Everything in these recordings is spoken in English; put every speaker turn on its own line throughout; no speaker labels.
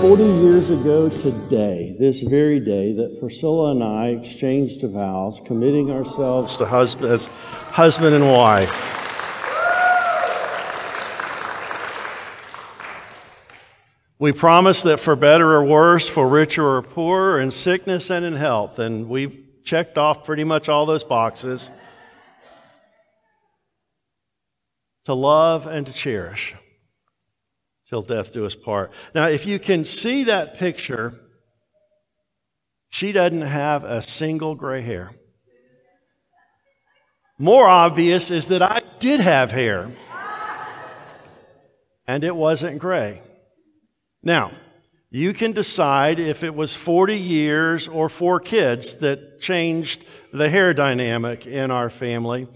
40 years ago today, this very day, that Priscilla and I exchanged vows, committing ourselves to husband, as husband and wife. We promised that for better or worse, for richer or poorer, in sickness and in health, and we've checked off pretty much all those boxes. To love and to cherish till death do us part. Now, if you can see that picture, she doesn't have a single gray hair. More obvious is that I did have hair, and it wasn't gray. Now, you can decide if it was 40 years or four kids that changed the hair dynamic in our family.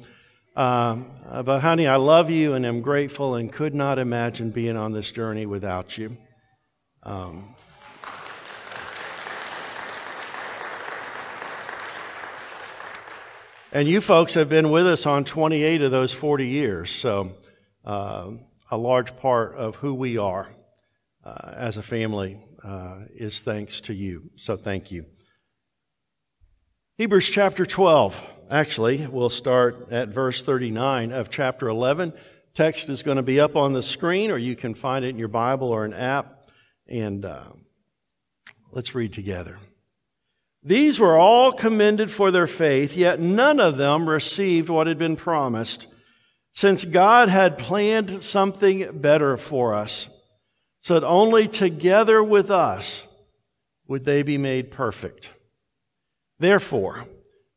Um, but, honey, I love you and am grateful and could not imagine being on this journey without you. Um, and you folks have been with us on 28 of those 40 years, so uh, a large part of who we are uh, as a family uh, is thanks to you. So, thank you. Hebrews chapter 12. Actually, we'll start at verse 39 of chapter 11. Text is going to be up on the screen, or you can find it in your Bible or an app. And uh, let's read together. These were all commended for their faith, yet none of them received what had been promised, since God had planned something better for us, so that only together with us would they be made perfect. Therefore,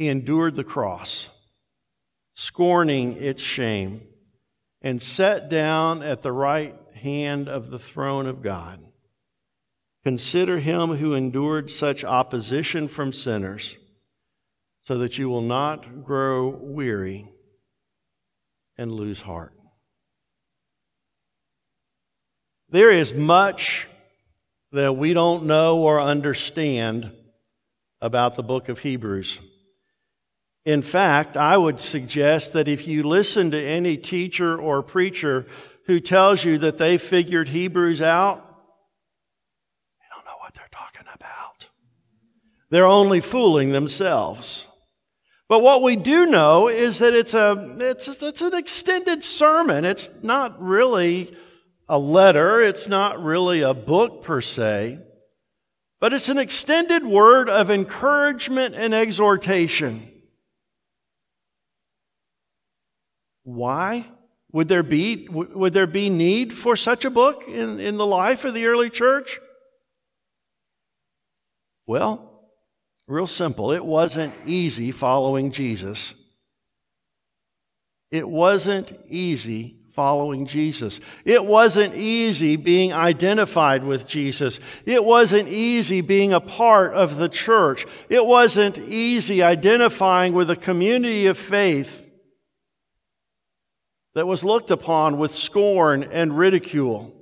he endured the cross, scorning its shame, and sat down at the right hand of the throne of God. Consider him who endured such opposition from sinners, so that you will not grow weary and lose heart. There is much that we don't know or understand about the book of Hebrews. In fact, I would suggest that if you listen to any teacher or preacher who tells you that they figured Hebrews out, they don't know what they're talking about. They're only fooling themselves. But what we do know is that it's, a, it's, it's an extended sermon. It's not really a letter, it's not really a book per se, but it's an extended word of encouragement and exhortation. Why would there be, would there be need for such a book in, in the life of the early church? Well, real simple. It wasn't easy following Jesus. It wasn't easy following Jesus. It wasn't easy being identified with Jesus. It wasn't easy being a part of the church. It wasn't easy identifying with a community of faith that was looked upon with scorn and ridicule,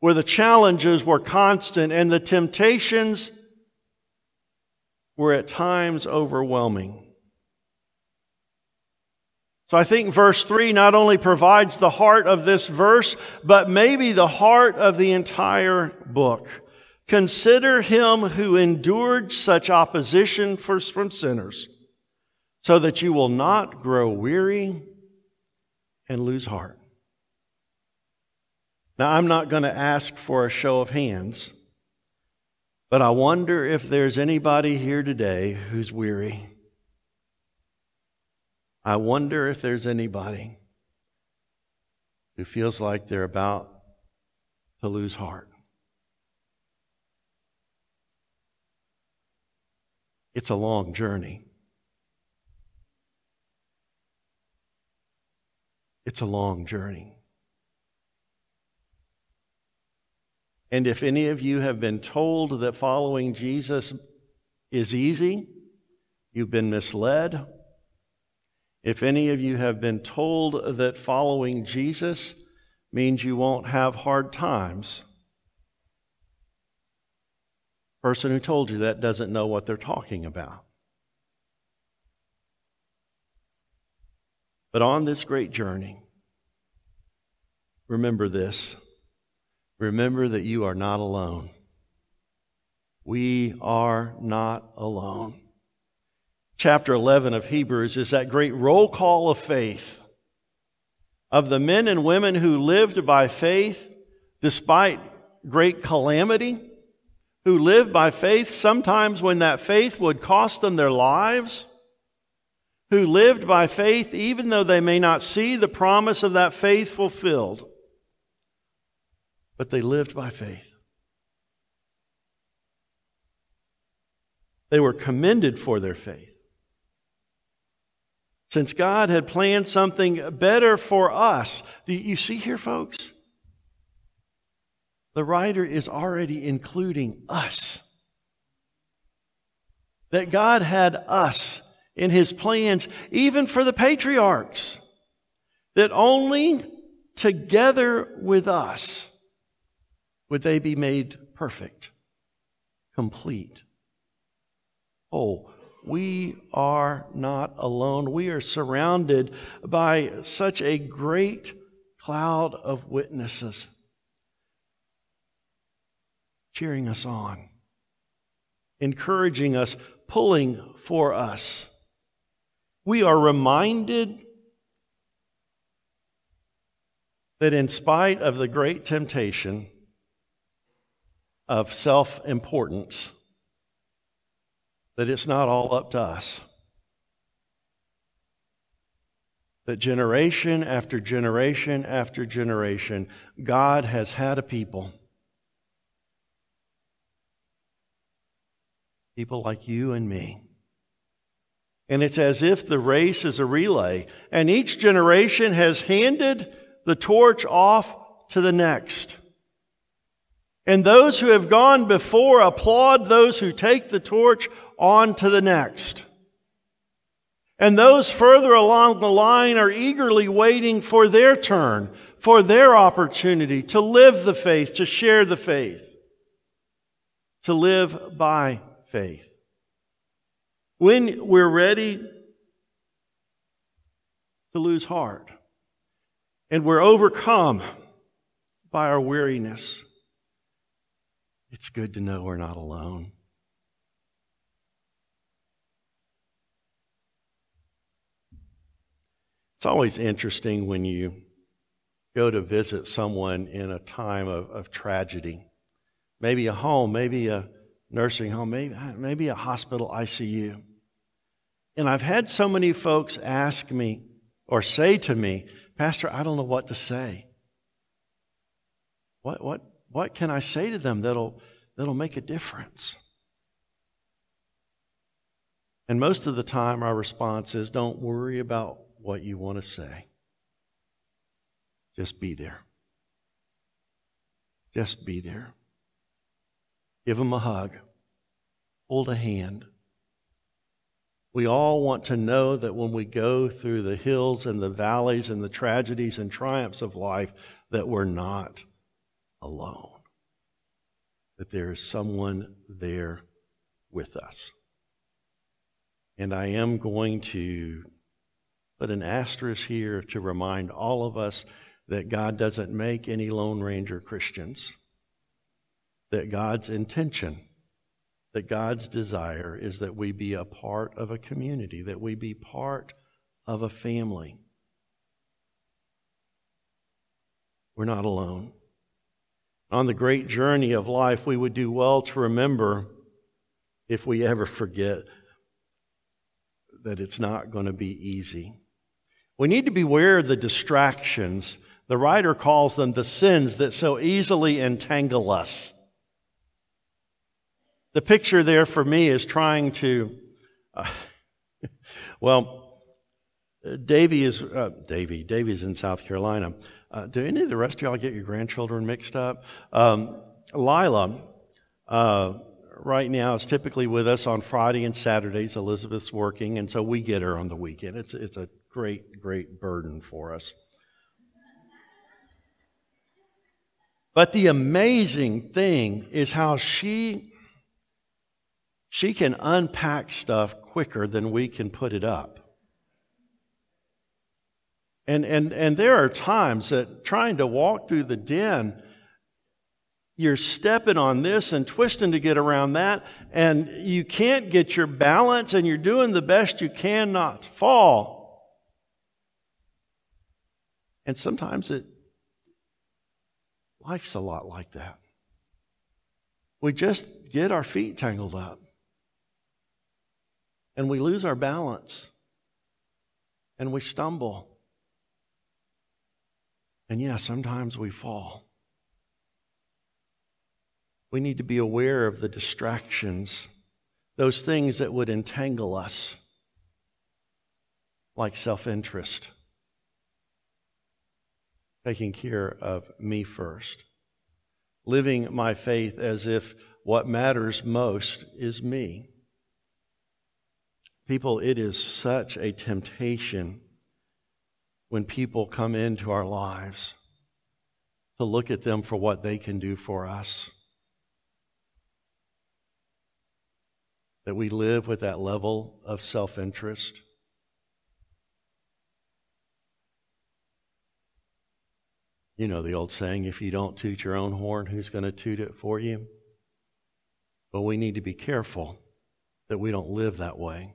where the challenges were constant and the temptations were at times overwhelming. So I think verse 3 not only provides the heart of this verse, but maybe the heart of the entire book. Consider him who endured such opposition from sinners so that you will not grow weary and lose heart. Now, I'm not going to ask for a show of hands, but I wonder if there's anybody here today who's weary. I wonder if there's anybody who feels like they're about to lose heart. It's a long journey. It's a long journey. And if any of you have been told that following Jesus is easy, you've been misled. If any of you have been told that following Jesus means you won't have hard times, person who told you that doesn't know what they're talking about. But on this great journey, remember this. Remember that you are not alone. We are not alone. Chapter 11 of Hebrews is that great roll call of faith of the men and women who lived by faith despite great calamity, who lived by faith sometimes when that faith would cost them their lives who lived by faith even though they may not see the promise of that faith fulfilled. But they lived by faith. They were commended for their faith. Since God had planned something better for us. Do you see here, folks? The writer is already including us. That God had us in his plans, even for the patriarchs, that only together with us would they be made perfect, complete, whole. We are not alone. We are surrounded by such a great cloud of witnesses cheering us on, encouraging us, pulling for us we are reminded that in spite of the great temptation of self importance, that it's not all up to us. That generation after generation after generation, God has had a people. People like you and me and it's as if the race is a relay, and each generation has handed the torch off to the next. And those who have gone before applaud those who take the torch on to the next. And those further along the line are eagerly waiting for their turn, for their opportunity to live the faith, to share the faith, to live by faith. When we're ready to lose heart and we're overcome by our weariness, it's good to know we're not alone. It's always interesting when you go to visit someone in a time of, of tragedy. Maybe a home, maybe a nursing home, maybe, maybe a hospital ICU. And I've had so many folks ask me or say to me, Pastor, I don't know what to say. What, what, what can I say to them that'll, that'll make a difference? And most of the time, our response is don't worry about what you want to say. Just be there. Just be there. Give them a hug, hold a hand. We all want to know that when we go through the hills and the valleys and the tragedies and triumphs of life, that we're not alone. That there is someone there with us. And I am going to put an asterisk here to remind all of us that God doesn't make any Lone Ranger Christians that God's intention, that God's desire is that we be a part of a community, that we be part of a family. We're not alone. On the great journey of life, we would do well to remember, if we ever forget, that it's not going to be easy. We need to beware of the distractions. The writer calls them the sins that so easily entangle us. The picture there for me is trying to, uh, well, Davy is, uh, Davy, Davy's in South Carolina. Uh, do any of the rest of y'all get your grandchildren mixed up? Um, Lila, uh, right now, is typically with us on Friday and Saturdays. Elizabeth's working, and so we get her on the weekend. It's, it's a great, great burden for us. But the amazing thing is how she she can unpack stuff quicker than we can put it up. And, and, and there are times that trying to walk through the den, you're stepping on this and twisting to get around that, and you can't get your balance, and you're doing the best you can not to fall. And sometimes it life's a lot like that. We just get our feet tangled up and we lose our balance and we stumble. And yeah, sometimes we fall. We need to be aware of the distractions, those things that would entangle us, like self interest, taking care of me first, living my faith as if what matters most is me. People, it is such a temptation when people come into our lives to look at them for what they can do for us. That we live with that level of self interest. You know the old saying if you don't toot your own horn, who's going to toot it for you? But we need to be careful that we don't live that way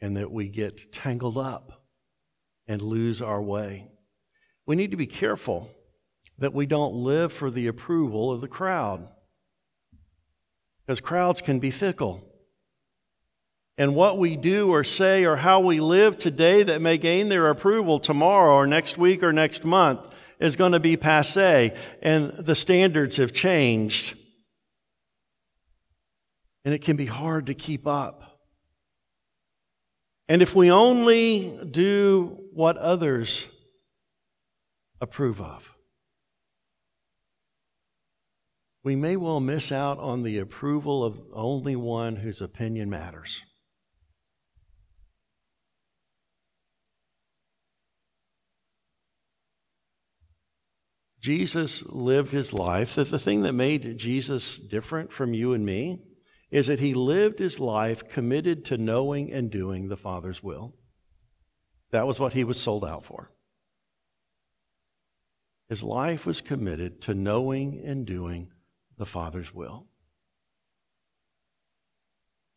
and that we get tangled up and lose our way. We need to be careful that we don't live for the approval of the crowd because crowds can be fickle. And what we do or say or how we live today that may gain their approval tomorrow or next week or next month is going to be passe, and the standards have changed. And it can be hard to keep up. And if we only do what others approve of, we may well miss out on the approval of only one whose opinion matters. Jesus lived his life, that the thing that made Jesus different from you and me is that he lived his life committed to knowing and doing the Father's will. That was what he was sold out for. His life was committed to knowing and doing the Father's will.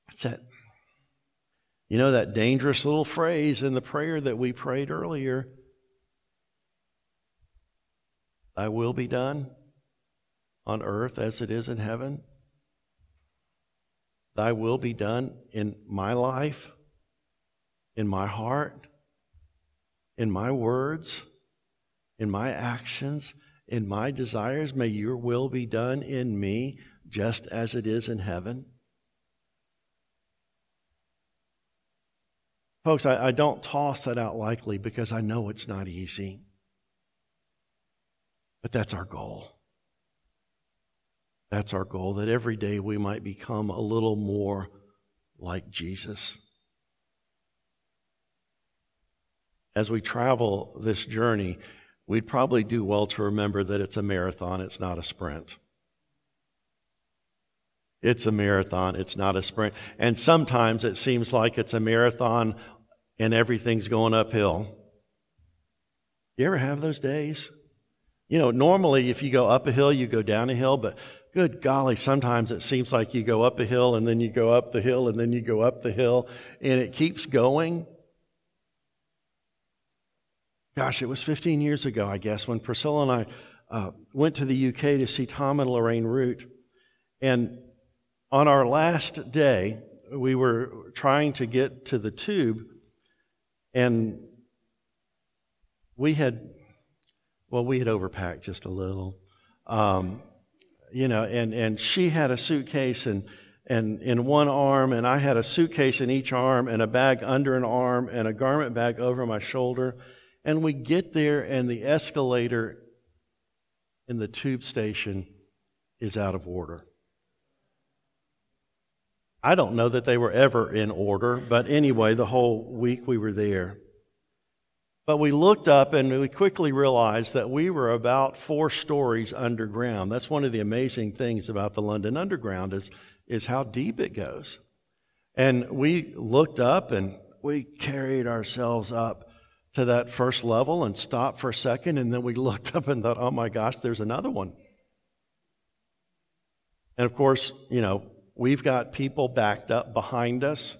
That's it. You know that dangerous little phrase in the prayer that we prayed earlier Thy will be done on earth as it is in heaven. Thy will be done in my life, in my heart, in my words, in my actions, in my desires. May your will be done in me just as it is in heaven. Folks, I, I, don't toss that out lightly because I know it's not easy. But that's our goal. That's our goal, that every day we might become a little more like Jesus. As we travel this journey, we'd probably do well to remember that it's a marathon, it's not a sprint. It's a marathon, it's not a sprint. And sometimes it seems like it's a marathon and everything's going uphill. You ever have those days? You know, normally if you go up a hill, you go down a hill, but good golly, sometimes it seems like you go up a hill and then you go up the hill and then you go up the hill and it keeps going. Gosh, it was 15 years ago, I guess, when Priscilla and I uh, went to the UK to see Tom and Lorraine Root. And on our last day, we were trying to get to the tube, and we had, well, we had overpacked just a little. Um, you know, and, and she had a suitcase and, and in one arm, and I had a suitcase in each arm, and a bag under an arm, and a garment bag over my shoulder. And we get there, and the escalator in the tube station is out of order. I don't know that they were ever in order, but anyway, the whole week we were there. But we looked up and we quickly realized that we were about four stories underground. That's one of the amazing things about the London Underground is, is how deep it goes. And we looked up and we carried ourselves up to that first level and stopped for a second. And then we looked up and thought, oh my gosh, there's another one. And of course, you know, we've got people backed up behind us.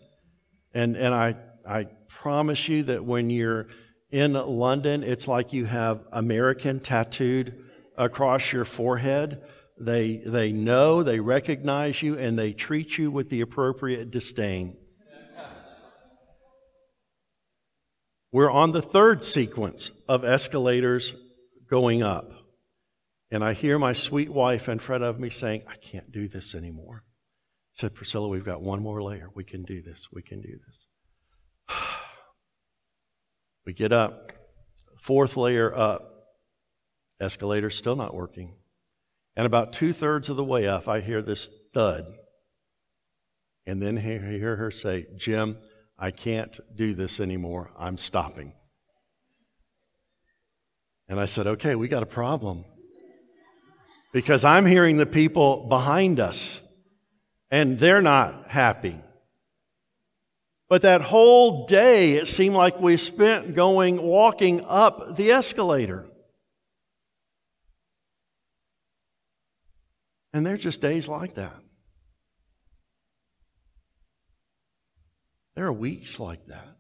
And, and I, I promise you that when you're in London, it's like you have American tattooed across your forehead. They, they know, they recognize you, and they treat you with the appropriate disdain. We're on the third sequence of escalators going up. And I hear my sweet wife in front of me saying, I can't do this anymore. I said, Priscilla, we've got one more layer. We can do this. We can do this. We get up, fourth layer up, escalator still not working. And about two thirds of the way up, I hear this thud. And then I hear her say, Jim, I can't do this anymore. I'm stopping. And I said, okay, we got a problem because I'm hearing the people behind us and they're not happy. But that whole day, it seemed like we spent going, walking up the escalator. And they're just days like that. There are weeks like that.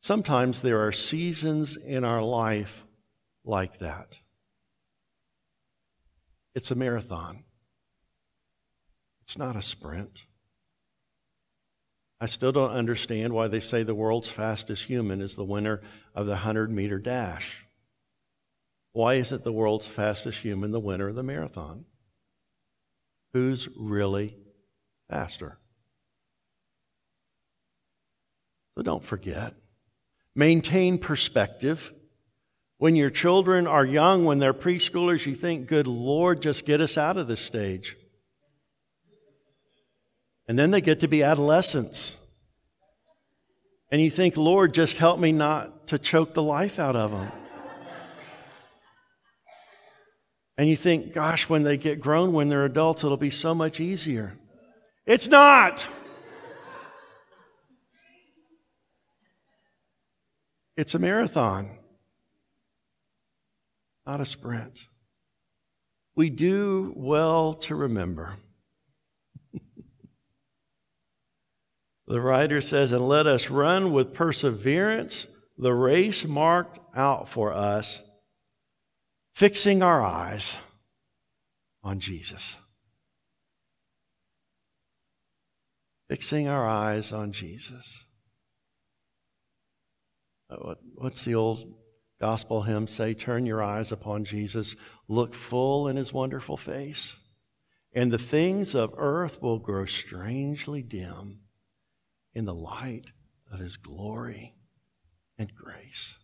Sometimes there are seasons in our life like that. It's a marathon, it's not a sprint. I still don't understand why they say the world's fastest human is the winner of the 100 meter dash. Why isn't the world's fastest human the winner of the marathon? Who's really faster? So don't forget. Maintain perspective. When your children are young, when they're preschoolers, you think, good Lord, just get us out of this stage. And then they get to be adolescents. And you think, Lord, just help me not to choke the life out of them. And you think, gosh, when they get grown, when they're adults, it'll be so much easier. It's not. It's a marathon not a sprint. We do well to remember. The writer says, And let us run with perseverance the race marked out for us, fixing our eyes on Jesus. Fixing our eyes on Jesus. Uh, what's the old gospel hymn say, Turn your eyes upon Jesus, look full in his wonderful face, and the things of earth will grow strangely dim in the light of his glory and grace.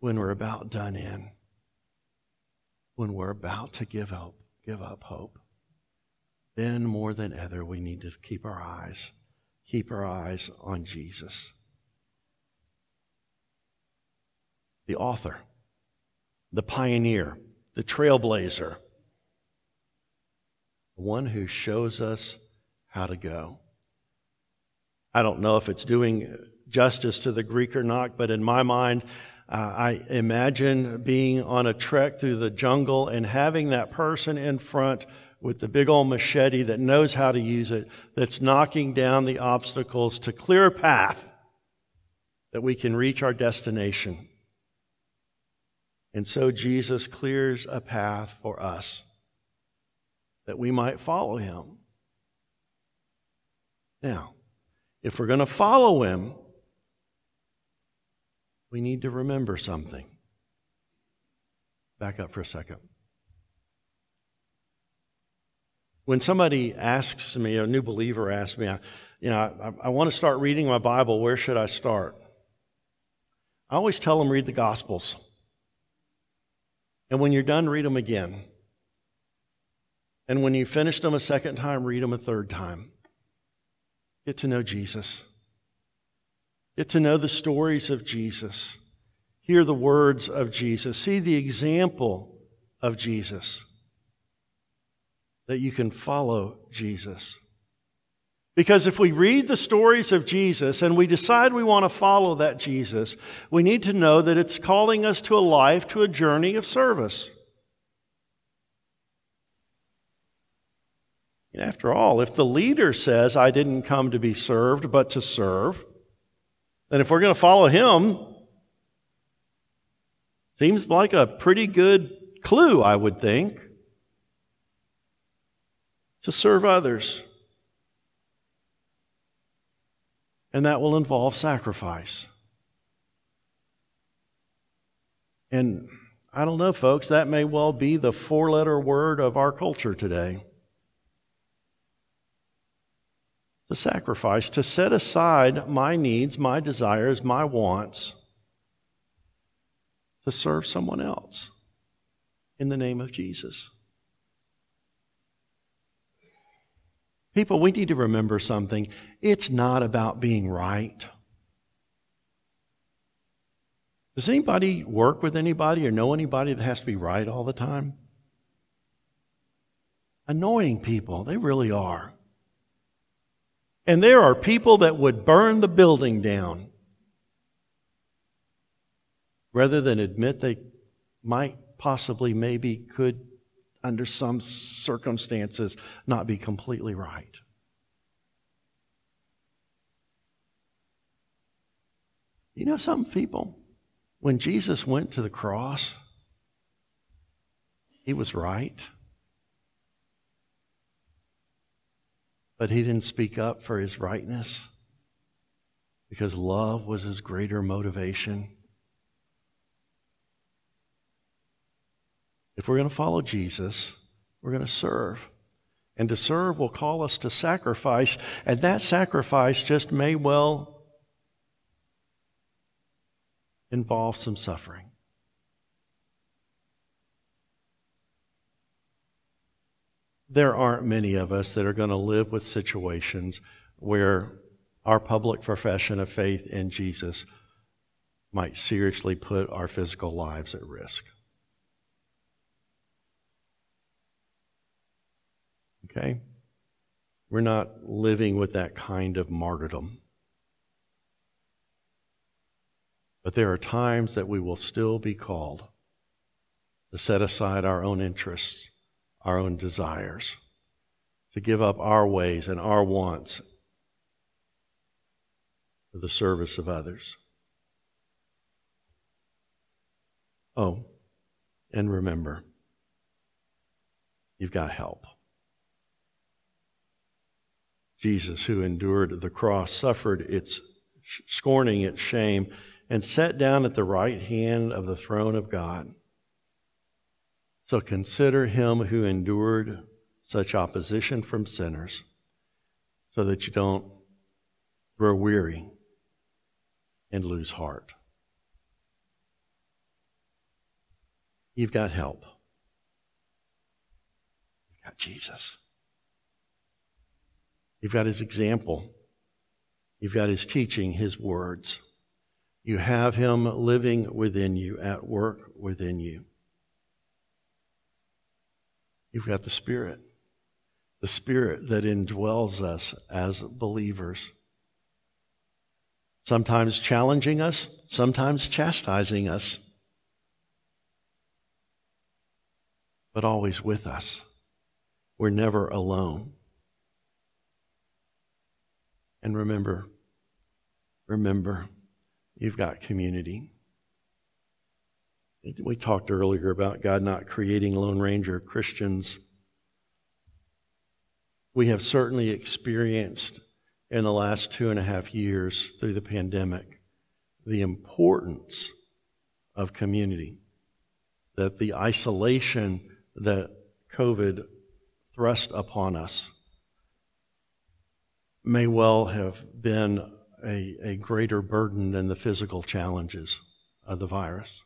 When we're about done in, when we're about to give up, give up hope, then more than ever we need to keep our eyes, keep our eyes on Jesus. the author, the pioneer, the trailblazer, the one who shows us how to go. I don't know if it's doing justice to the Greek or not, but in my mind, uh, I imagine being on a trek through the jungle and having that person in front with the big old machete that knows how to use it, that's knocking down the obstacles to clear a path that we can reach our destination. And so Jesus clears a path for us that we might follow him. Now, if we're going to follow him, we need to remember something. Back up for a second. When somebody asks me, a new believer asks me, you know, I, I want to start reading my Bible, where should I start? I always tell them read the Gospels. And when you're done, read them again. And when you finished them a second time, read them a third time. Get to know Jesus. Get to know the stories of Jesus. Hear the words of Jesus. See the example of Jesus. That you can follow Jesus. Because if we read the stories of Jesus and we decide we want to follow that Jesus, we need to know that it's calling us to a life, to a journey of service. And after all, if the leader says, I didn't come to be served, but to serve, then if we're going to follow him, seems like a pretty good clue, I would think, to serve others. And that will involve sacrifice. And I don't know, folks, that may well be the four letter word of our culture today. To sacrifice, to set aside my needs, my desires, my wants, to serve someone else in the name of Jesus. People, we need to remember something. It's not about being right. Does anybody work with anybody or know anybody that has to be right all the time? Annoying people, they really are. And there are people that would burn the building down rather than admit they might possibly, maybe, could under some circumstances, not be completely right. You know some people? When Jesus went to the cross, he was right. But he didn't speak up for his rightness because love was his greater motivation. If we're going to follow Jesus, we're going to serve. And to serve will call us to sacrifice, and that sacrifice just may well involve some suffering. There aren't many of us that are going to live with situations where our public profession of faith in Jesus might seriously put our physical lives at risk. Okay? We're not living with that kind of martyrdom. But there are times that we will still be called to set aside our own interests, our own desires, to give up our ways and our wants for the service of others. Oh, and remember, you've got help. Jesus, who endured the cross, suffered its scorning its shame, and sat down at the right hand of the throne of God. So consider him who endured such opposition from sinners, so that you don't grow weary and lose heart. You've got help. You've got Jesus. You've got his example. You've got his teaching, his words. You have him living within you, at work within you. You've got the Spirit, the Spirit that indwells us as believers. Sometimes challenging us, sometimes chastising us, but always with us. We're never alone. And remember, remember, you've got community. We talked earlier about God not creating Lone Ranger Christians. We have certainly experienced in the last two and a half years through the pandemic the importance of community, that the isolation that COVID thrust upon us may well have been a, a greater burden than the physical challenges of the virus.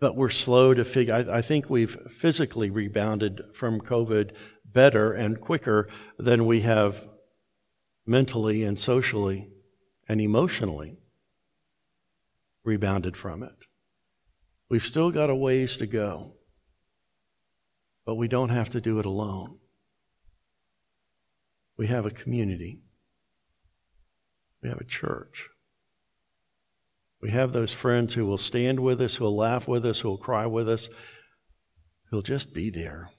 But we're slow to figure. I, I think we've physically rebounded from COVID better and quicker than we have mentally and socially and emotionally rebounded from it. We've still got a ways to go, but we don't have to do it alone. We have a community, we have a church. We have those friends who will stand with us, who will laugh with us, who will cry with us, who'll just be there.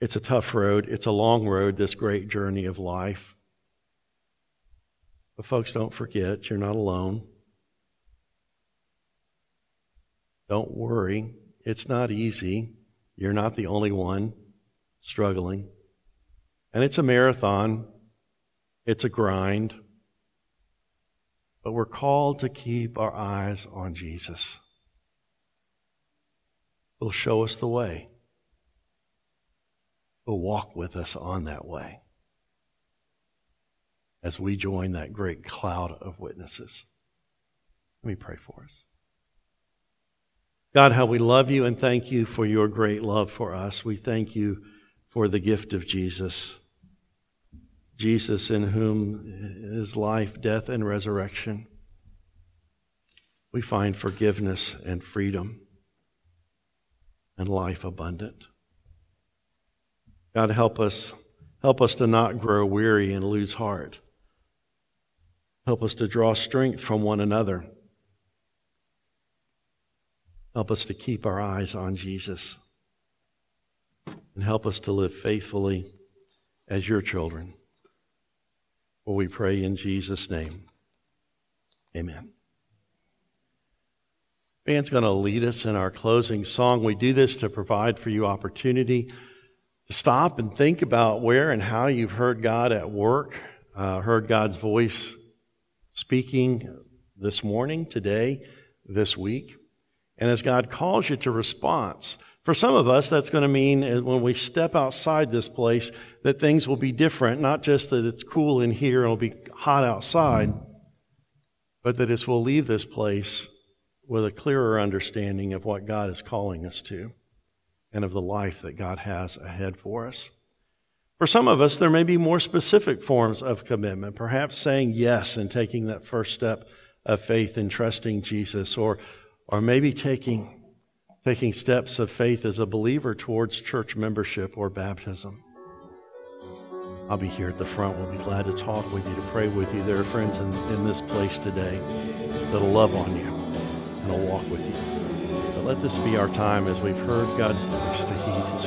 It's a tough road. It's a long road, this great journey of life. But, folks, don't forget, you're not alone. Don't worry. It's not easy. You're not the only one struggling. And it's a marathon, it's a grind. But we're called to keep our eyes on Jesus. He'll show us the way. He'll walk with us on that way as we join that great cloud of witnesses. Let me pray for us. God, how we love you and thank you for your great love for us. We thank you for the gift of Jesus. Jesus, in whom is life, death, and resurrection, we find forgiveness and freedom and life abundant. God, help us. Help us to not grow weary and lose heart. Help us to draw strength from one another. Help us to keep our eyes on Jesus. And help us to live faithfully as your children. For we pray in Jesus' name. Amen. Band's going to lead us in our closing song. We do this to provide for you opportunity to stop and think about where and how you've heard God at work, uh, heard God's voice speaking this morning, today, this week. And as God calls you to response, for some of us, that's going to mean uh, when we step outside this place that things will be different, not just that it's cool in here and it'll be hot outside, but that it will leave this place with a clearer understanding of what God is calling us to and of the life that God has ahead for us. For some of us, there may be more specific forms of commitment, perhaps saying yes and taking that first step of faith and trusting Jesus, or, or maybe taking, taking steps of faith as a believer towards church membership or baptism. I'll be here at the front. We'll be glad to talk with you, to pray with you. There are friends in, in this place today that'll love on you and will walk with you. But let this be our time as we've heard God's voice to heed